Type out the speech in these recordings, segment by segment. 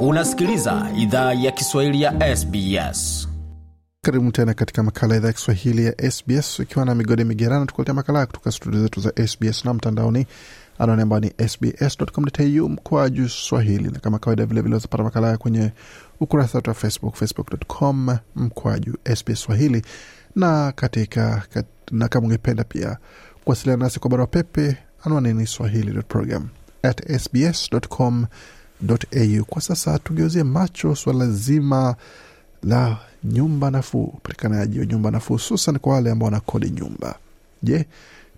Unasikiliza idhaa ya Kiswahili ya SBS. Karibu tena katika makala idhaa ya Kiswahili ya SBS ukiwa na migode migerano, tukuletea makala kutoka studio zetu za SBS na mtandaoni anaone ambao ni sbs.com.au mkoa juu Swahili, na kama kawaida vilevile wazapata makala kwenye ukurasa wetu wa Facebook, facebook.com mkoa juu SBS Swahili, na katika na kama ungependa pia kuwasiliana nasi kwa barua pepe, anwani ni swahili.program at sbs.com.au. Kwa sasa tugeuzie macho suala zima la nyumba nafuu, upatikanaji wa nyumba nafuu, hususan kwa wale ambao wanakodi nyumba. Je,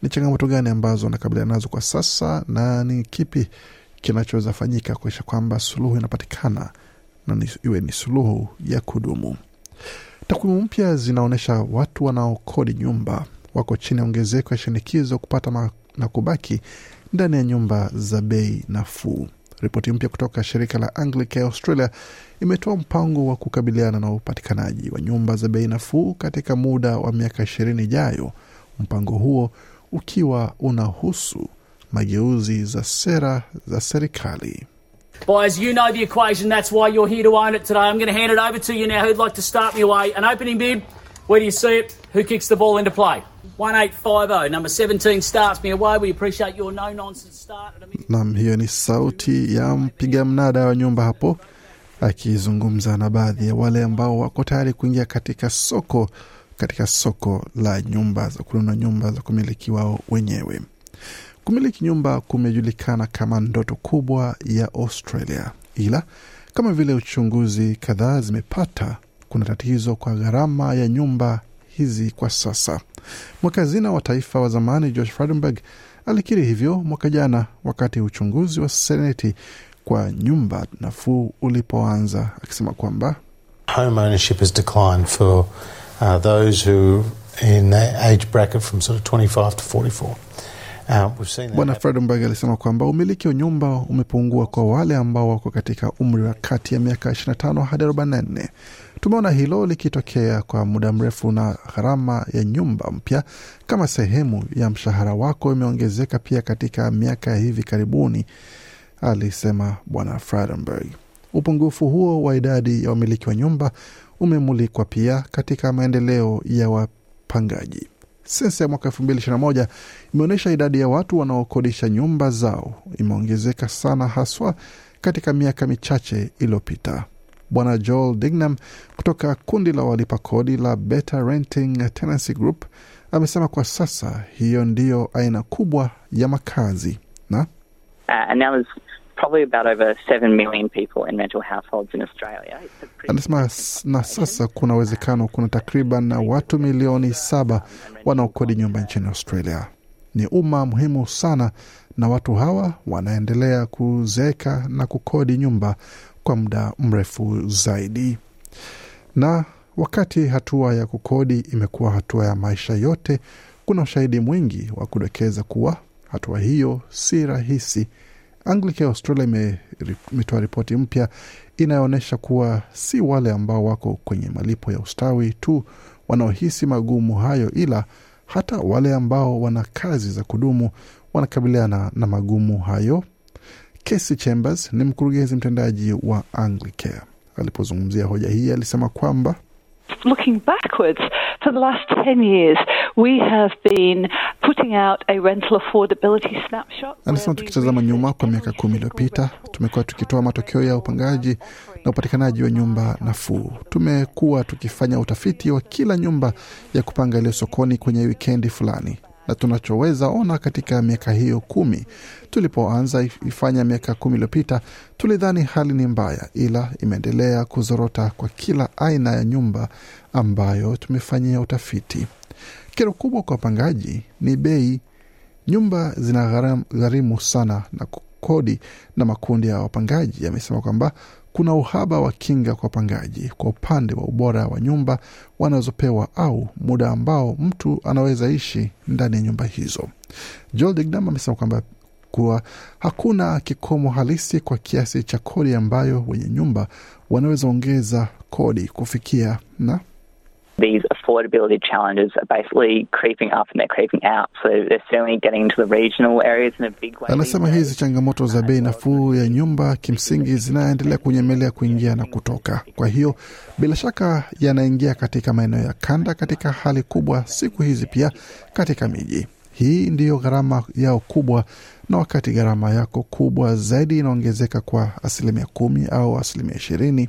ni changamoto gani ambazo wanakabiliana nazo kwa sasa na ni kipi kinachoweza fanyika kuakisha kwamba suluhu inapatikana na iwe ni suluhu ya kudumu. Takwimu mpya zinaonyesha watu wanaokodi nyumba wako chini ya ongezeko ya shinikizo kupata na kubaki ndani ya nyumba za bei nafuu. Ripoti mpya kutoka shirika la Anglicare Australia imetoa mpango wa kukabiliana na upatikanaji wa nyumba za bei nafuu katika muda wa miaka ishirini ijayo, mpango huo ukiwa unahusu mageuzi za sera za serikali. Boys, you know the equation. That's why you're here to own it today. I'm going to hand it over to you now. Who'd like to start me away? An opening bid. Where do you see it? Who kicks the ball into play? 1850. Number 17 starts me away. We appreciate your no nonsense start. Nam, hiyo ni sauti ya mpiga mnada wa nyumba hapo akizungumza na baadhi ya wale ambao wako tayari kuingia katika soko katika soko la nyumba za kununua nyumba za kumiliki wao wenyewe. Kumiliki nyumba kumejulikana kama ndoto kubwa ya Australia, ila kama vile uchunguzi kadhaa zimepata, kuna tatizo kwa gharama ya nyumba hizi kwa sasa. Mwakazina wa taifa wa zamani Josh Frydenberg alikiri hivyo mwaka jana wakati uchunguzi wa seneti kwa nyumba nafuu ulipoanza, akisema kwamba home ownership has declined for uh, those who in that age bracket from sort of 25 to 44. Uh, Bwana. Fredenberg alisema kwamba umiliki wa nyumba umepungua kwa wale ambao wako katika umri wa kati ya miaka 25 hadi 44. Tumeona hilo likitokea kwa muda mrefu, na gharama ya nyumba mpya kama sehemu ya mshahara wako imeongezeka pia katika miaka ya hivi karibuni, alisema Bwana Fredenberg. Upungufu huo wa idadi ya wamiliki wa nyumba umemulikwa pia katika maendeleo ya wapangaji. Sensa ya mwaka 2021 imeonyesha idadi ya watu wanaokodisha nyumba zao imeongezeka sana, haswa katika miaka michache iliyopita. Bwana Joel Dignam kutoka kundi la walipa kodi la Better Renting Tenancy Group amesema kwa sasa hiyo ndiyo aina kubwa ya makazi na Uh, and now there's probably about over 7 million people in rental households in Australia. It's a pretty anasema na sasa kuna uwezekano kuna takriban na watu milioni saba wanaokodi nyumba nchini Australia. Ni umma muhimu sana, na watu hawa wanaendelea kuzeeka na kukodi nyumba kwa muda mrefu zaidi. Na wakati hatua ya kukodi imekuwa hatua ya maisha yote, kuna ushahidi mwingi wa kudokeza kuwa hatua hiyo si rahisi. Anglican Australia ime- imetoa ripoti mpya inayoonyesha kuwa si wale ambao wako kwenye malipo ya ustawi tu wanaohisi magumu hayo, ila hata wale ambao wana kazi za kudumu wanakabiliana na magumu hayo. Casey Chambers ni mkurugenzi mtendaji wa Anglicare. Alipozungumzia hoja hii, alisema kwamba looking backwards, for the last 10 years, we have been putting out a rental affordability snapshot. Anasema tukitazama nyuma kwa miaka kumi iliyopita tumekuwa tukitoa matokeo ya upangaji na upatikanaji wa nyumba nafuu. Tumekuwa tukifanya utafiti wa kila nyumba ya kupanga iliyo sokoni kwenye wikendi fulani, na tunachoweza ona katika miaka hiyo kumi, tulipoanza ifanya miaka kumi iliyopita, tulidhani hali ni mbaya, ila imeendelea kuzorota kwa kila aina ya nyumba ambayo tumefanyia utafiti. Kero kubwa kwa wapangaji ni bei nyumba zinagharimu gharimu sana na kukodi, na makundi ya wapangaji yamesema kwamba kuna uhaba wa kinga kwa wapangaji kwa upande wa ubora wa nyumba wanazopewa au muda ambao mtu anaweza ishi ndani ya nyumba hizo. Joel Dignam amesema kwamba kuwa hakuna kikomo halisi kwa kiasi cha kodi ambayo wenye nyumba wanaweza ongeza kodi kufikia na These affordability challenges are basically creeping up and they're creeping out. So they're certainly getting into the regional areas in a big way. Anasema hizi changamoto za bei nafuu ya nyumba kimsingi zinaendelea kunyemelea kuingia na kutoka. Kwa hiyo bila shaka yanaingia katika maeneo ya kanda katika hali kubwa siku hizi, pia katika miji. Hii ndiyo gharama yao kubwa, na wakati gharama yako kubwa zaidi inaongezeka kwa asilimia kumi au asilimia ishirini,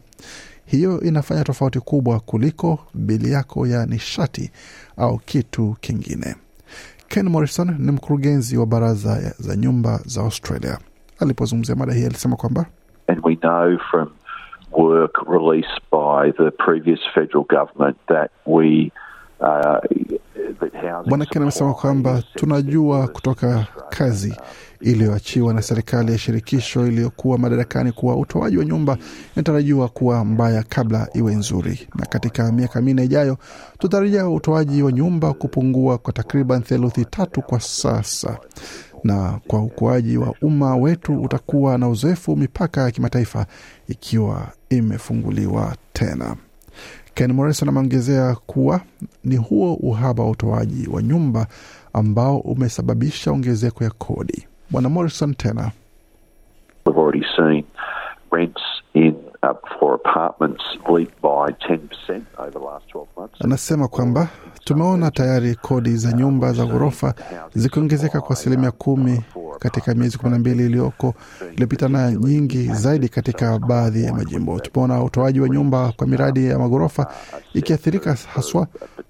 hiyo inafanya tofauti kubwa kuliko bili yako ya nishati au kitu kingine. Ken Morrison ni mkurugenzi wa baraza za nyumba za Australia. Alipozungumzia mada hii alisema kwamba And we know from work released by the previous federal government that we Bwana Ken amesema kwamba tunajua kutoka kazi iliyoachiwa na serikali ya shirikisho iliyokuwa madarakani kuwa utoaji wa nyumba inatarajiwa kuwa mbaya kabla iwe nzuri, na katika miaka minne ijayo tutarajia utoaji wa nyumba kupungua kwa takriban theluthi tatu kwa sasa, na kwa ukuaji wa umma wetu utakuwa na uzoefu mipaka ya kimataifa ikiwa imefunguliwa tena. Ken Morrison ameongezea kuwa ni huo uhaba wa utoaji wa nyumba ambao umesababisha ongezeko ya kodi. Bwana Morrison tena We've already seen rents in uh, for apartments leap by 10% over the last 12 months. anasema kwamba tumeona tayari kodi za nyumba za ghorofa zikiongezeka kwa asilimia kumi katika miezi kumi na mbili iliyoko iliyopita na nyingi zaidi katika baadhi ya majimbo. Tumeona utoaji wa nyumba kwa miradi ya maghorofa ikiathirika haswa.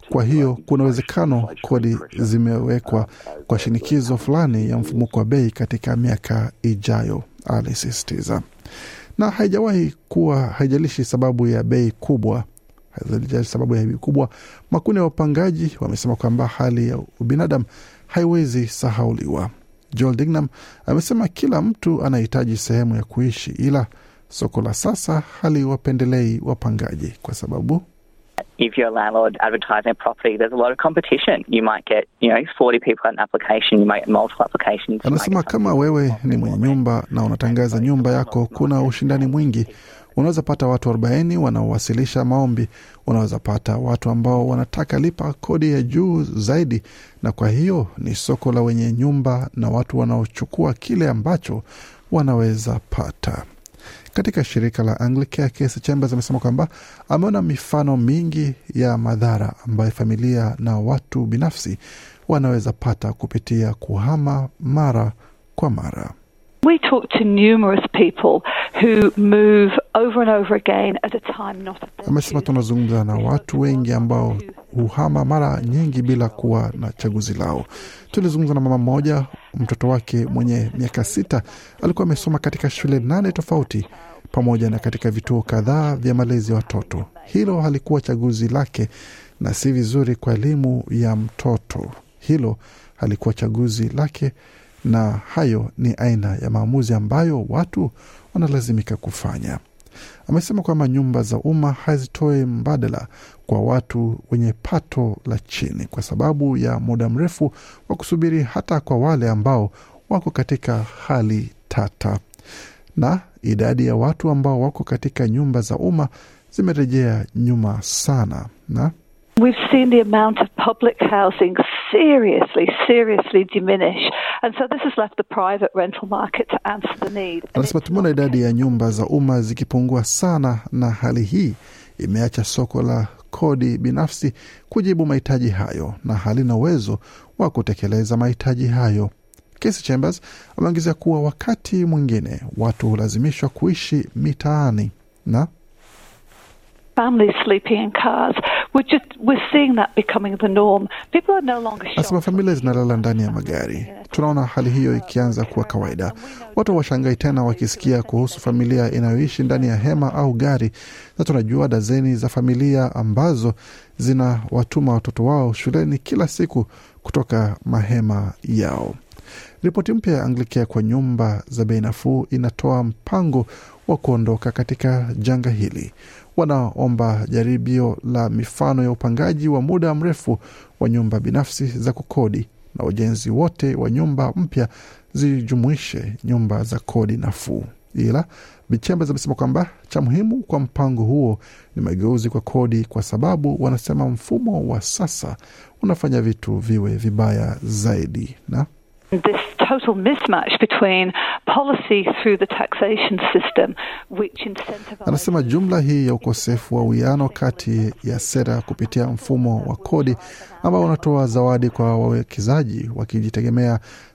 Kwa hiyo kuna uwezekano kodi zimewekwa kwa shinikizo fulani ya mfumuko wa bei katika miaka ijayo, alisisitiza. Na haijawahi kuwa, haijalishi sababu ya bei kubwa haijalishi sababu ya hivi kubwa, makundi ya wapangaji wamesema kwamba hali ya ubinadamu haiwezi sahauliwa. Joel Dignam amesema kila mtu anahitaji sehemu ya kuishi, ila soko la sasa haliwapendelei wapangaji kwa sababu If you're a landlord advertising a property, there's a lot of competition. You might get, you know, 40 people at an application. You might get multiple applications. Anasema kama wewe ni mwenye nyumba na unatangaza nyumba yako, kuna ushindani mwingi. Unaweza pata watu 40 wanaowasilisha maombi, unaweza pata watu ambao wanataka lipa kodi ya juu zaidi, na kwa hiyo ni soko la wenye nyumba na watu wanaochukua kile ambacho wanaweza pata. Katika shirika la Anglicare, Casey Chambers amesema kwamba ameona mifano mingi ya madhara ambayo familia na watu binafsi wanaweza pata kupitia kuhama mara kwa mara. We talk to numerous people who move over and over again at a time not Amesema tunazungumza na watu wengi ambao huhama mara nyingi bila kuwa na chaguzi lao. Tulizungumza na mama mmoja, mtoto wake mwenye miaka sita alikuwa amesoma katika shule nane tofauti pamoja na katika vituo kadhaa vya malezi ya watoto. Hilo halikuwa chaguzi lake na si vizuri kwa elimu ya mtoto. Hilo halikuwa chaguzi lake, na hayo ni aina ya maamuzi ambayo watu wanalazimika kufanya. Amesema kwamba nyumba za umma hazitoi mbadala kwa watu wenye pato la chini kwa sababu ya muda mrefu wa kusubiri, hata kwa wale ambao wako katika hali tata, na idadi ya watu ambao wako katika nyumba za umma zimerejea nyuma sana na We've seen the amount of public housing seriously, seriously diminish. And so this has left the private rental market to answer the need. Anasema tumeona idadi ya nyumba za umma zikipungua sana, na hali hii imeacha soko la kodi binafsi kujibu mahitaji hayo na halina uwezo wa kutekeleza mahitaji hayo. Casey Chambers ameongezea kuwa wakati mwingine watu hulazimishwa kuishi mitaani na families sleeping in cars. We're just we're seeing that becoming the norm. People are no longer Anasema familia zinalala ndani ya magari. Tunaona hali hiyo ikianza kuwa kawaida. Watu washangai tena wakisikia kuhusu familia inayoishi ndani ya hema au gari, na tunajua dazeni za familia ambazo zinawatuma watoto wao shuleni kila siku kutoka mahema yao. Ripoti mpya ya Anglicare kwa nyumba za bei nafuu inatoa mpango wa kuondoka katika janga hili. Wanaomba jaribio la mifano ya upangaji wa muda mrefu wa nyumba binafsi za kukodi na ujenzi wote wa nyumba mpya zijumuishe nyumba za kodi nafuu. ila Bichembers amesema kwamba cha muhimu kwa mpango huo ni mageuzi kwa kodi, kwa sababu wanasema mfumo wa sasa unafanya vitu viwe vibaya zaidi na total mismatch between policy through the taxation system, which incentivizes Anasema jumla hii ya ukosefu wa uwiano kati ya sera kupitia mfumo wa kodi ambao unatoa zawadi kwa wawekezaji wakijitegemea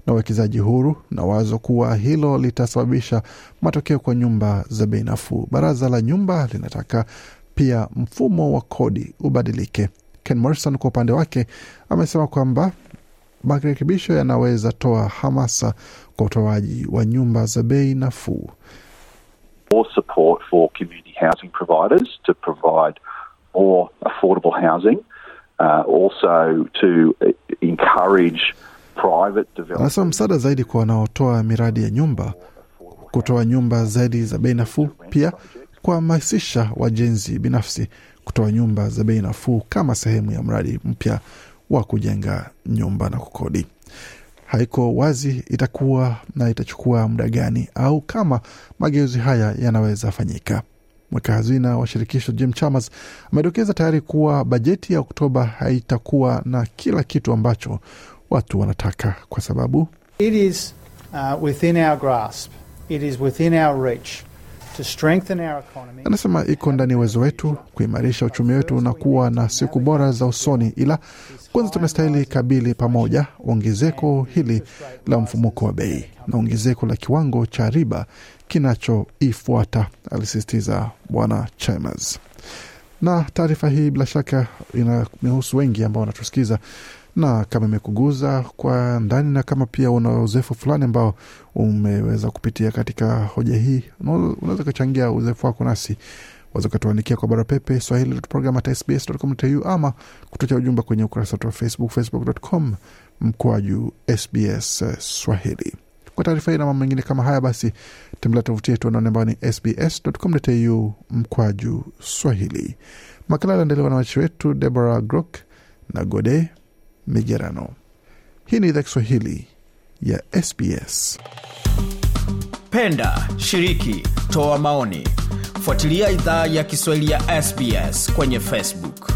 na wawekezaji huru, na wazo kuwa hilo litasababisha matokeo kwa nyumba za bei nafuu. Baraza la nyumba linataka pia mfumo wa kodi ubadilike. Ken Morrison kwa upande wake amesema kwamba marekebisho yanaweza toa hamasa kwa utoaji wa nyumba za bei nafuu. more support for community housing providers to provide more affordable housing, uh, also to uh, encourage private development. Anasema msaada zaidi kwa wanaotoa miradi ya nyumba, kutoa nyumba zaidi za bei nafuu, pia kuhamasisha wajenzi binafsi kutoa nyumba za bei nafuu kama sehemu ya mradi mpya wa kujenga nyumba na kukodi. Haiko wazi itakuwa na itachukua muda gani au kama mageuzi haya yanaweza fanyika. Mweka hazina wa shirikisho Jim Chalmers amedokeza tayari kuwa bajeti ya Oktoba haitakuwa na kila kitu ambacho watu wanataka kwa sababu It is uh, within our grasp, it is within our reach Anasema iko ndani ya uwezo wetu kuimarisha uchumi wetu na kuwa na siku bora za usoni, ila kwanza tunastahili kabili pamoja ongezeko hili la mfumuko wa bei na ongezeko la kiwango cha riba kinachoifuata, alisisitiza Bwana Chalmers. Na taarifa hii bila shaka inahusu wengi ambao wanatusikiza na kama imekuguza kwa ndani na kama pia una uzoefu fulani ambao umeweza kupitia katika hoja hii, unaweza ukachangia uzoefu wako nasi waweza ukatuandikia kwa barua pepe swahili.program@sbs.com.au ama kutocha ujumbe kwenye ukurasa wetu wa Facebook, facebook.com mkwaju SBS Swahili. Kwa taarifa hii na mambo mengine kama haya, basi tembelea tovuti yetu anaone ambayo ni sbs.com.au mkwaju Swahili. Makala yaliandaliwa na waandishi wetu Deborah Grok na Gode Migerano. Hii ni idhaa Kiswahili ya SBS. Penda, shiriki, toa maoni. Fuatilia idhaa ya Kiswahili ya SBS kwenye Facebook.